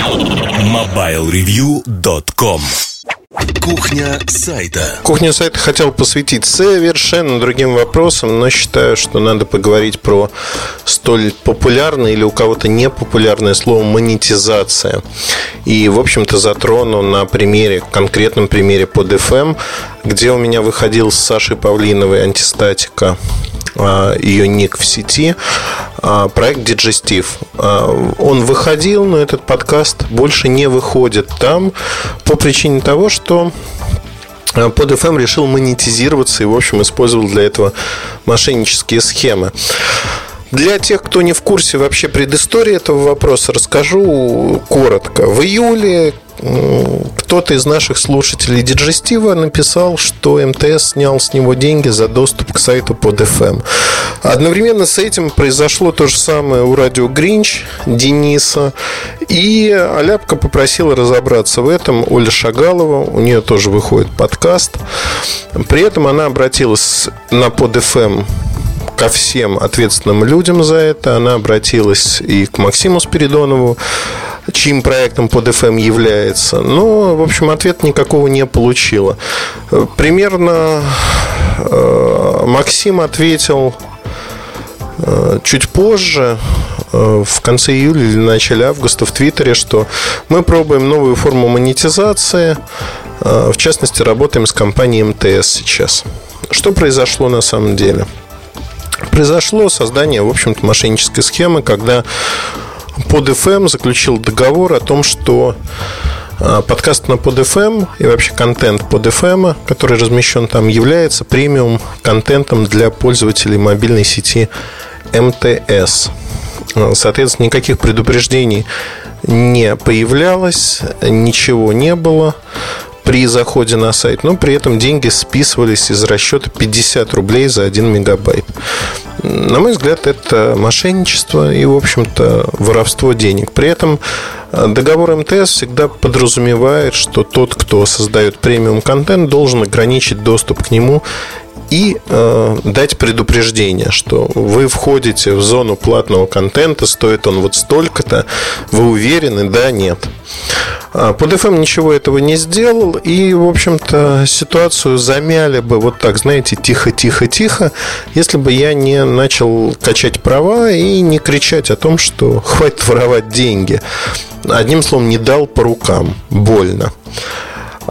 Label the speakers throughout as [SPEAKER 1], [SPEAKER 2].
[SPEAKER 1] MobileReview.com Кухня сайта.
[SPEAKER 2] Кухню сайта хотел посвятить совершенно другим вопросам, но считаю, что надо поговорить про столь популярное или у кого-то непопулярное слово монетизация. И, в общем-то, затрону на примере, конкретном примере под FM, где у меня выходил с Сашей Павлиновой антистатика ее ник в сети, а, проект Digestive. А, он выходил, но этот подкаст больше не выходит там по причине того, что под FM решил монетизироваться и, в общем, использовал для этого мошеннические схемы. Для тех, кто не в курсе вообще предыстории этого вопроса, расскажу коротко. В июле кто-то из наших слушателей Диджестива написал, что МТС снял с него деньги за доступ к сайту под FM. Одновременно с этим произошло то же самое у радио Гринч Дениса. И Аляпка попросила разобраться в этом Оля Шагалова. У нее тоже выходит подкаст. При этом она обратилась на под FM ко всем ответственным людям за это. Она обратилась и к Максиму Спиридонову, чьим проектом под FM является. Но, в общем, ответ никакого не получила. Примерно э, Максим ответил э, чуть позже, э, в конце июля или начале августа в Твиттере, что мы пробуем новую форму монетизации, в частности, работаем с компанией МТС сейчас. Что произошло на самом деле? Произошло создание, в общем-то, мошеннической схемы, когда под FM заключил договор о том, что а, подкаст на под FM и вообще контент под FM, который размещен там, является премиум контентом для пользователей мобильной сети МТС. Соответственно, никаких предупреждений не появлялось, ничего не было при заходе на сайт, но при этом деньги списывались из расчета 50 рублей за 1 мегабайт. На мой взгляд, это мошенничество и, в общем-то, воровство денег. При этом э, договор МТС всегда подразумевает, что тот, кто создает премиум контент, должен ограничить доступ к нему и э, дать предупреждение, что вы входите в зону платного контента, стоит он вот столько-то, вы уверены, да, нет. А под FM ничего этого не сделал, и, в общем-то, ситуацию замяли бы вот так, знаете, тихо-тихо-тихо, если бы я не начал качать права и не кричать о том, что хватит воровать деньги. Одним словом, не дал по рукам, больно.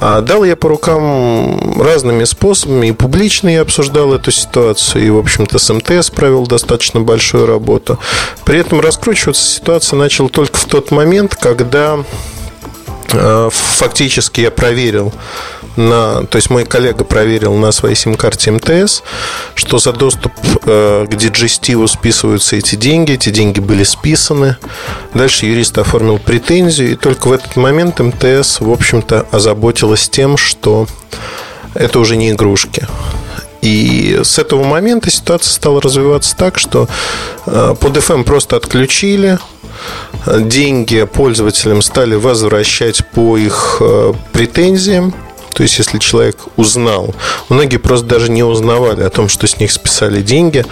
[SPEAKER 2] А дал я по рукам разными способами, и публично я обсуждал эту ситуацию, и, в общем-то, с МТС провел достаточно большую работу. При этом раскручиваться ситуация начала только в тот момент, когда э, фактически я проверил на, то есть мой коллега проверил на своей сим-карте МТС, что за доступ э, к диджестиву списываются эти деньги, эти деньги были списаны. Дальше юрист оформил претензию, и только в этот момент МТС, в общем-то, озаботилась тем, что это уже не игрушки. И с этого момента ситуация стала развиваться так, что э, под FM просто отключили, деньги пользователям стали возвращать по их э, претензиям. То есть, если человек узнал, многие просто даже не узнавали о том, что с них списали деньги.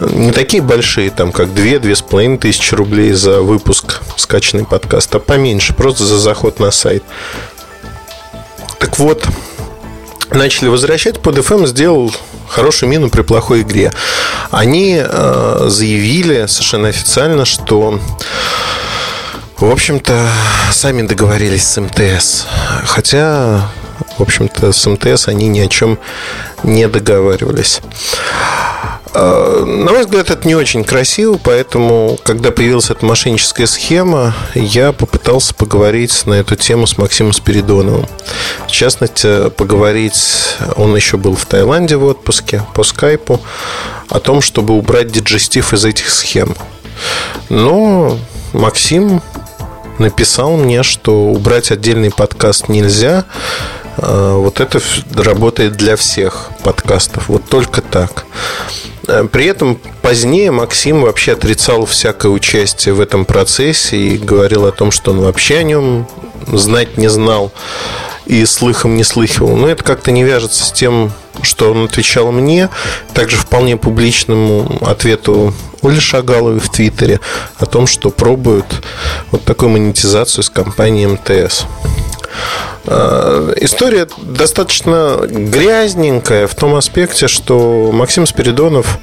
[SPEAKER 2] Не такие большие, там, как 2-2,5 тысячи рублей за выпуск скачанный подкаст, а поменьше, просто за заход на сайт. Так вот, начали возвращать, под FM сделал хорошую мину при плохой игре. Они э, заявили совершенно официально, что в общем-то, сами договорились с МТС. Хотя в общем-то, с МТС они ни о чем не договаривались. А, на мой взгляд, это не очень красиво, поэтому, когда появилась эта мошенническая схема, я попытался поговорить на эту тему с Максимом Спиридоновым. В частности, поговорить, он еще был в Таиланде в отпуске по скайпу, о том, чтобы убрать диджестив из этих схем. Но Максим написал мне, что убрать отдельный подкаст нельзя, вот это работает для всех подкастов. Вот только так. Э, при этом позднее Максим вообще отрицал всякое участие в этом процессе и говорил о том, что он вообще о нем знать не знал и слыхом не слыхивал. Но это как-то не вяжется с тем что он отвечал мне, также вполне публичному ответу Оли Шагаловой в Твиттере о том, что пробуют вот такую монетизацию с компанией МТС. А, история достаточно грязненькая в том аспекте, что Максим Спиридонов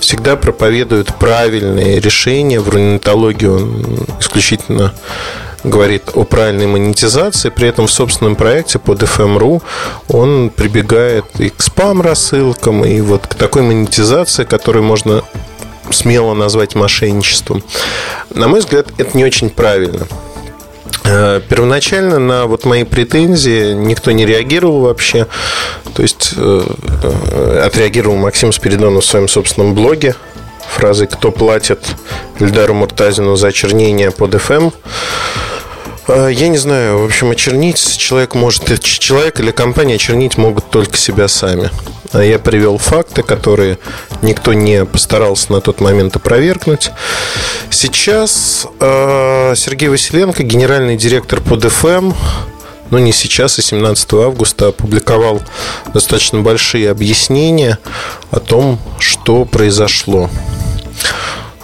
[SPEAKER 2] всегда проповедует правильные решения. В рунетологии он исключительно говорит о правильной монетизации, при этом в собственном проекте под FM.ru он прибегает и к спам-рассылкам, и вот к такой монетизации, которую можно смело назвать мошенничеством. На мой взгляд, это не очень правильно. Э, первоначально на вот мои претензии никто не реагировал вообще. То есть э, э, отреагировал Максим Спиридонов в своем собственном блоге фразой «Кто платит Эльдару Муртазину за очернение под FM?» Я не знаю, в общем, очернить человек может, человек или компания очернить могут только себя сами. А я привел факты, которые никто не постарался на тот момент опровергнуть. Сейчас э, Сергей Василенко, генеральный директор по ДФМ, ну не сейчас, а 17 августа опубликовал достаточно большие объяснения о том, что произошло.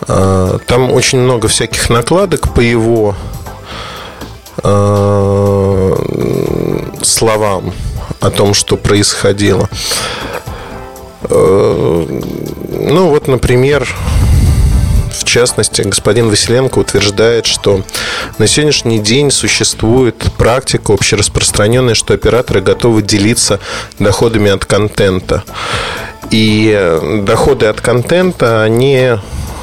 [SPEAKER 2] Э, там очень много всяких накладок по его э, словам о том, что происходило. Э, ну вот, например, в частности, господин Василенко утверждает, что на сегодняшний день существует практика общераспространенная, что операторы готовы делиться доходами от контента. И доходы от контента, они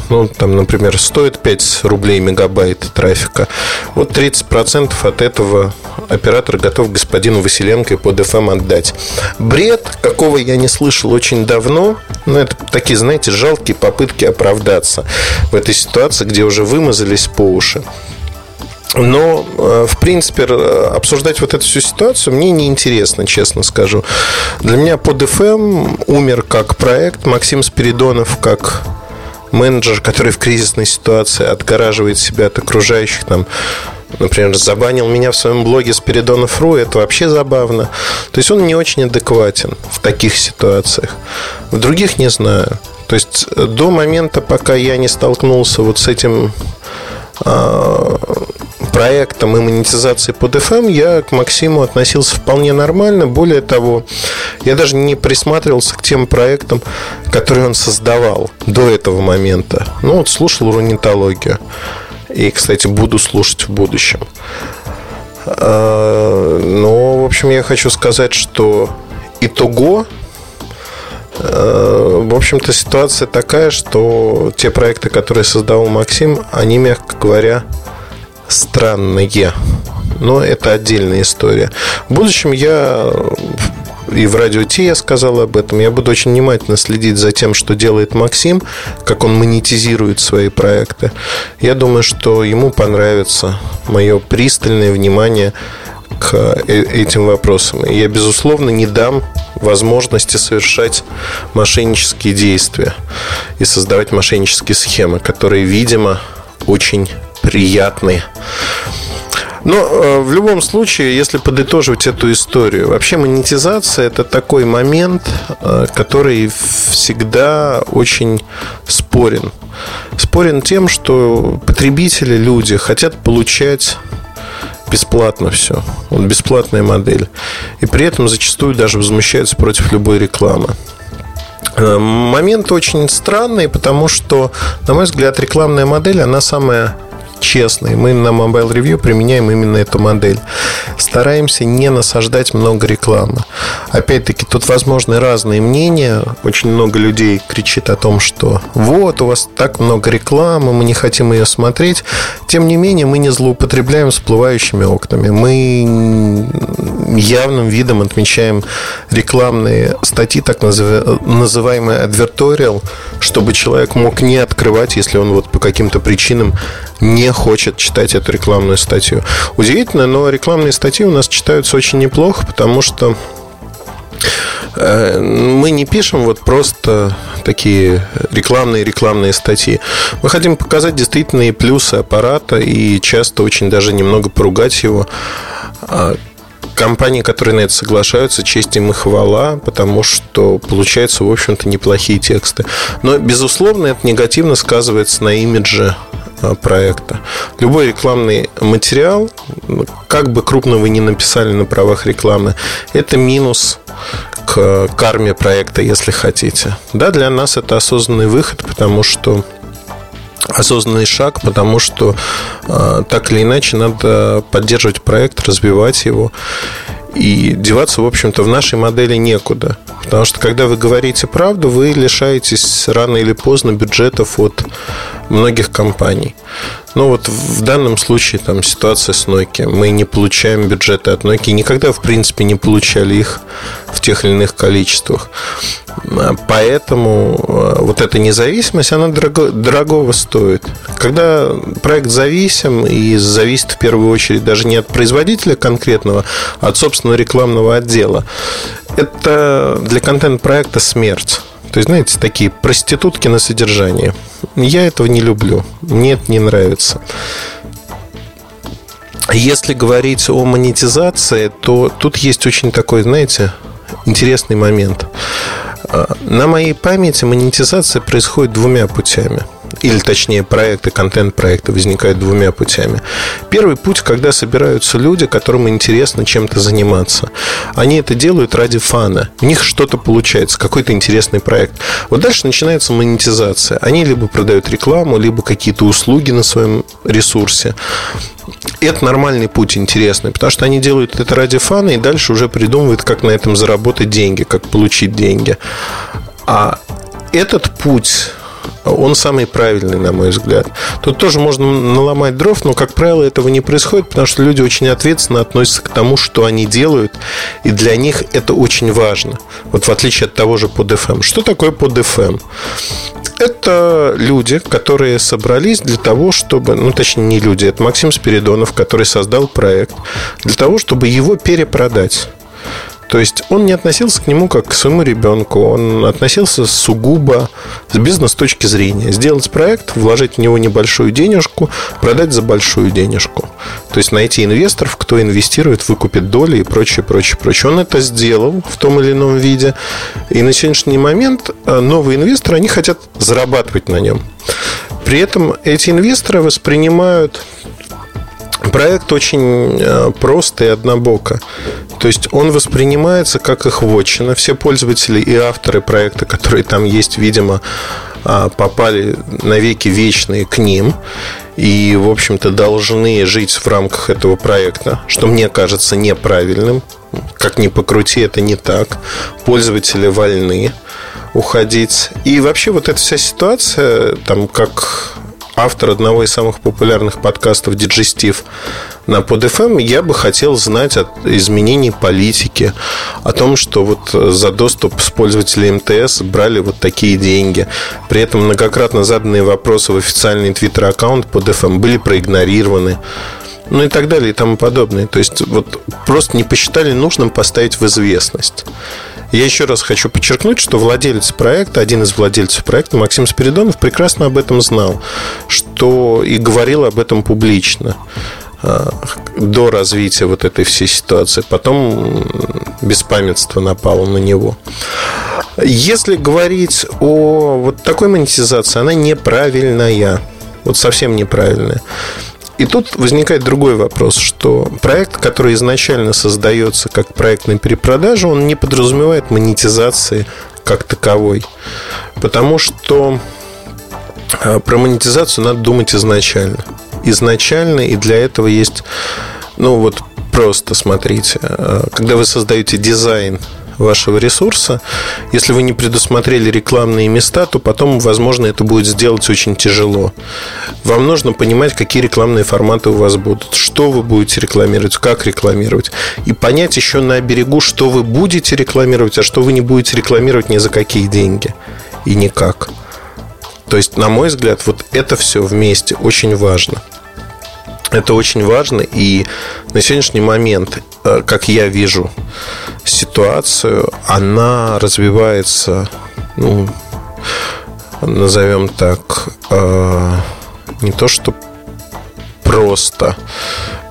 [SPEAKER 2] ну, там, например, стоит 5 рублей мегабайт трафика, вот 30% от этого оператор готов господину Василенко под FM отдать. Бред, какого я не слышал очень давно, но это такие, знаете, жалкие попытки оправдаться в этой ситуации, где уже вымазались по уши. Но, э, в принципе, обсуждать вот эту всю ситуацию мне неинтересно, честно скажу. Для меня под FM умер как проект, Максим Спиридонов как менеджер, который в кризисной ситуации отгораживает себя от окружающих, там, например, забанил меня в своем блоге Спиридонов.ру, это вообще забавно. То есть он не очень адекватен в таких ситуациях. В других не знаю. То есть до момента, пока я не столкнулся вот с этим проектом и монетизацией под FM я к Максиму относился вполне нормально. Более того, я даже не присматривался к тем проектам, которые он создавал до этого момента. Ну, вот слушал рунитологию. И, кстати, буду слушать в будущем. А, но, в общем, я хочу сказать, что итого а, в общем-то, ситуация такая, что те проекты, которые создавал Максим, они, мягко говоря, странные. Но это отдельная история. В будущем я и в радио Ти я сказал об этом. Я буду очень внимательно следить за тем, что делает Максим, как он монетизирует свои проекты. Я думаю, что ему понравится мое пристальное внимание к э, этим вопросам. Я, безусловно, не дам возможности совершать мошеннические действия и создавать мошеннические схемы, которые, видимо, очень приятные. Но э, в любом случае, если подытоживать эту историю, вообще монетизация это такой момент, э, который всегда очень спорен. Спорен тем, что потребители, люди хотят получать бесплатно все. Вот бесплатная модель. И при этом зачастую даже возмущаются против любой рекламы. Э, момент очень странный, потому что, на мой взгляд, рекламная модель, она самая честный. Мы на Mobile Review применяем именно эту модель. Стараемся не насаждать много рекламы. Опять-таки, тут возможны разные мнения. Очень много людей кричит о том, что вот, у вас так много рекламы, мы не хотим ее смотреть. Тем не менее, мы не злоупотребляем всплывающими окнами. Мы явным видом отмечаем рекламные статьи, так называемые advertorial, чтобы человек мог не открывать, если он вот по каким-то причинам не хочет читать эту рекламную статью. Удивительно, но рекламные статьи у нас читаются очень неплохо, потому что э, мы не пишем вот просто такие рекламные-рекламные статьи. Мы хотим показать действительные плюсы аппарата и часто очень даже немного поругать его. А компании, которые на это соглашаются, честь им и хвала, потому что получаются, в общем-то, неплохие тексты. Но, безусловно, это негативно сказывается на имидже проекта. Любой рекламный материал, как бы крупно вы ни написали на правах рекламы, это минус к карме проекта, если хотите. Да, для нас это осознанный выход, потому что осознанный шаг, потому что э, так или иначе надо поддерживать проект, развивать его. И деваться, в общем-то, в нашей модели некуда. Потому что, когда вы говорите правду, вы лишаетесь рано или поздно бюджетов от многих компаний. Ну вот в данном случае там ситуация с Nokia. Мы не получаем бюджеты от Nokia. Никогда, в принципе, не получали их в тех или иных количествах. Поэтому э, вот эта независимость, она дорого, дорогого стоит. Когда проект зависим и зависит в первую очередь даже не от производителя конкретного, а от собственного рекламного отдела, это для контент-проекта смерть. То есть, знаете, такие проститутки на содержание. Я этого не люблю. Мне это не нравится. Если говорить о монетизации, то тут есть очень такой, знаете, интересный момент. А, на моей памяти монетизация происходит двумя путями – или точнее проекты, контент-проекты возникают двумя путями. Первый путь, когда собираются люди, которым интересно чем-то заниматься. Они это делают ради фана. У них что-то получается, какой-то интересный проект. Вот дальше начинается монетизация. Они либо продают рекламу, либо какие-то услуги на своем ресурсе. Это нормальный путь, интересный, потому что они делают это ради фана и дальше уже придумывают, как на этом заработать деньги, как получить деньги. А этот путь он самый правильный, на мой взгляд. Тут тоже можно наломать дров, но, как правило, этого не происходит, потому что люди очень ответственно относятся к тому, что они делают, и для них это очень важно. Вот в отличие от того же под FM. Что такое под FM? Это люди, которые собрались для того, чтобы, ну, точнее, не люди, это Максим Спиридонов, который создал проект, для того, чтобы его перепродать. То есть он не относился к нему как к своему ребенку, он относился сугубо с бизнес точки зрения. Сделать проект, вложить в него небольшую денежку, продать за большую денежку. То есть найти инвесторов, кто инвестирует, выкупит доли и прочее, прочее, прочее. Он это сделал в том или ином виде. И на сегодняшний момент э, новые инвесторы, они хотят зарабатывать на нем. При этом эти инвесторы воспринимают проект очень э, просто и однобоко. То есть он воспринимается как их вотчина. Все пользователи и авторы проекта, которые там есть, видимо, а, попали навеки вечные к ним и, в общем-то, должны жить в рамках этого проекта, что мне кажется неправильным. Как ни покрути, это не так. Пользователи вольны уходить. И вообще вот эта вся ситуация, там как автор одного из самых популярных подкастов «Диджестив» на PodFM, я бы хотел знать от изменений политики, о том, что вот за доступ с пользователей МТС брали вот такие деньги. При этом многократно заданные вопросы в официальный твиттер-аккаунт PodFM были проигнорированы ну и так далее и тому подобное. То есть вот просто не посчитали нужным поставить в известность. Я еще раз хочу подчеркнуть, что владелец проекта, один из владельцев проекта, Максим Спиридонов, прекрасно об этом знал, что и говорил об этом публично а, до развития вот этой всей ситуации. Потом беспамятство напало на него. Если говорить о вот такой монетизации, она неправильная. Вот совсем неправильная. И тут возникает другой вопрос, что проект, который изначально создается как проект на перепродажу, он не подразумевает монетизации как таковой. Потому что а, про монетизацию надо думать изначально. Изначально, и для этого есть, ну вот просто смотрите, а, когда вы создаете дизайн вашего ресурса. Если вы не предусмотрели рекламные места, то потом, возможно, это будет сделать очень тяжело. Вам нужно понимать, какие рекламные форматы у вас будут, что вы будете рекламировать, как рекламировать. И понять еще на берегу, что вы будете рекламировать, а что вы не будете рекламировать ни за какие деньги и никак. То есть, на мой взгляд, вот это все вместе очень важно. Это очень важно, и на сегодняшний момент, э, как я вижу ситуацию, она развивается, ну, назовем так, э, не то что просто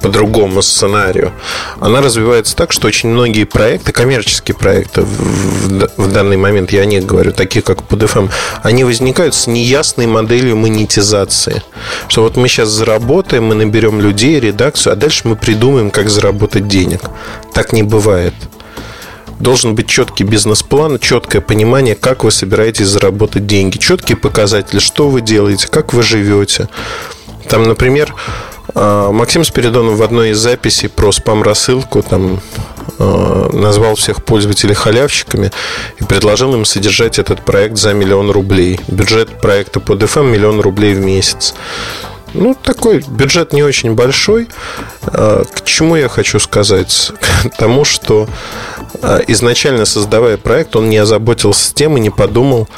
[SPEAKER 2] по другому сценарию. Она развивается так, что очень многие проекты, коммерческие проекты в, в данный момент, я о них говорю, такие как PodFM, они возникают с неясной моделью монетизации. Что вот мы сейчас заработаем, мы наберем людей, редакцию, а дальше мы придумаем, как заработать денег. Так не бывает должен быть четкий бизнес-план, четкое понимание, как вы собираетесь заработать деньги, четкие показатели, что вы делаете, как вы живете. Там, например, а, Максим Спиридонов в одной из записей про спам-рассылку там а, назвал всех пользователей халявщиками и предложил им содержать этот проект за миллион рублей. Бюджет проекта под FM миллион рублей в месяц. Ну, такой бюджет не очень большой. А, к чему я хочу сказать? К тому, что изначально создавая проект, он не озаботился тем и не подумал,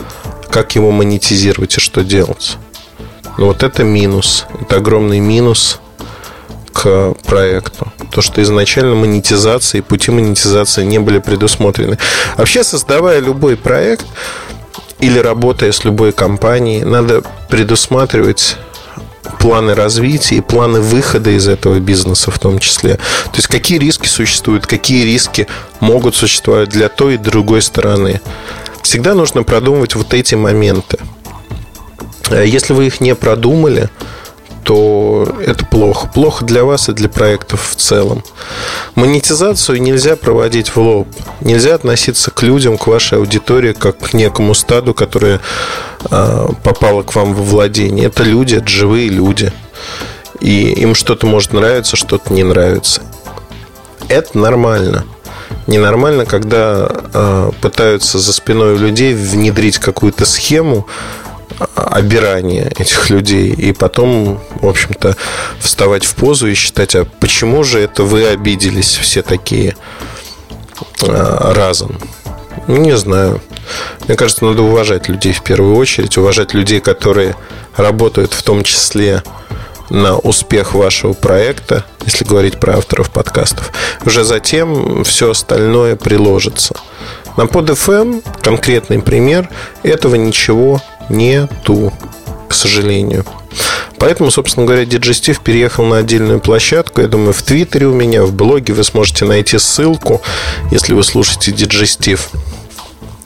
[SPEAKER 2] как его монетизировать и что делать. Но вот это минус. Это огромный минус к проекту. То, что изначально монетизация и пути монетизации не были предусмотрены. Вообще, создавая любой проект или работая с любой компанией, надо предусматривать планы развития и планы выхода из этого бизнеса в том числе. То есть какие риски существуют, какие риски могут существовать для той и другой стороны. Всегда нужно продумывать вот эти моменты. Э, если вы их не продумали, то это плохо. Плохо для вас и для проектов в целом. Монетизацию нельзя проводить в лоб. Нельзя относиться к людям, к вашей аудитории, как к некому стаду, которое э, попало к вам во владение. Это люди, это живые люди. И им что-то может нравиться, что-то не нравится. Это нормально. Ненормально, когда э, пытаются за спиной у людей внедрить какую-то схему, обирание этих людей и потом, в общем-то, вставать в позу и считать, а почему же это вы обиделись все такие а, разом? Не знаю. Мне кажется, надо уважать людей в первую очередь, уважать людей, которые работают в том числе на успех вашего проекта, если говорить про авторов подкастов. Уже затем все остальное приложится. На PodFM конкретный пример этого ничего нету, к сожалению. Поэтому, собственно говоря, Digestive переехал на отдельную площадку. Я думаю, в Твиттере у меня, в блоге вы сможете найти ссылку, если вы слушаете Digestive.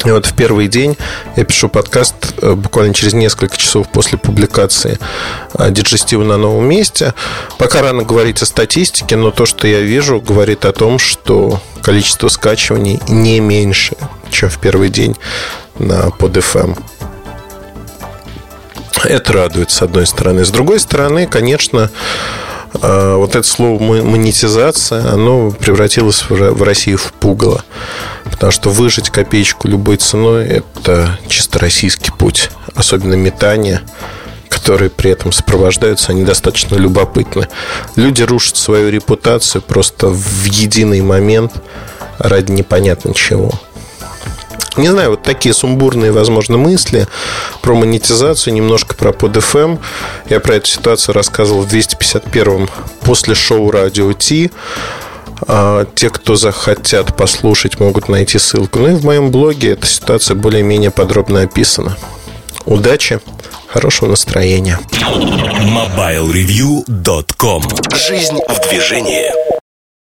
[SPEAKER 2] И вот в первый день я пишу подкаст э, буквально через несколько часов после публикации э, Диджестива на новом месте. Пока рано говорить о статистике, но то, что я вижу, говорит о том, что количество скачиваний не меньше, чем в первый день на PodFM. Это радует, с одной стороны. С другой стороны, конечно, э, вот это слово монетизация, оно превратилось в Россию в пугало. Потому что выжить копеечку любой ценой – это чисто российский путь. Особенно метание которые при этом сопровождаются, они достаточно любопытны. Люди рушат свою репутацию просто в единый момент ради непонятно чего. Не знаю, вот такие сумбурные, возможно, мысли про монетизацию, немножко про PodFM. Я про эту ситуацию рассказывал в 251-м после шоу «Радио Ти». А, те, кто захотят послушать, могут найти ссылку. Ну и в моем блоге эта ситуация более-менее подробно описана. Удачи, хорошего настроения.
[SPEAKER 1] MobileReview.com Жизнь в движении.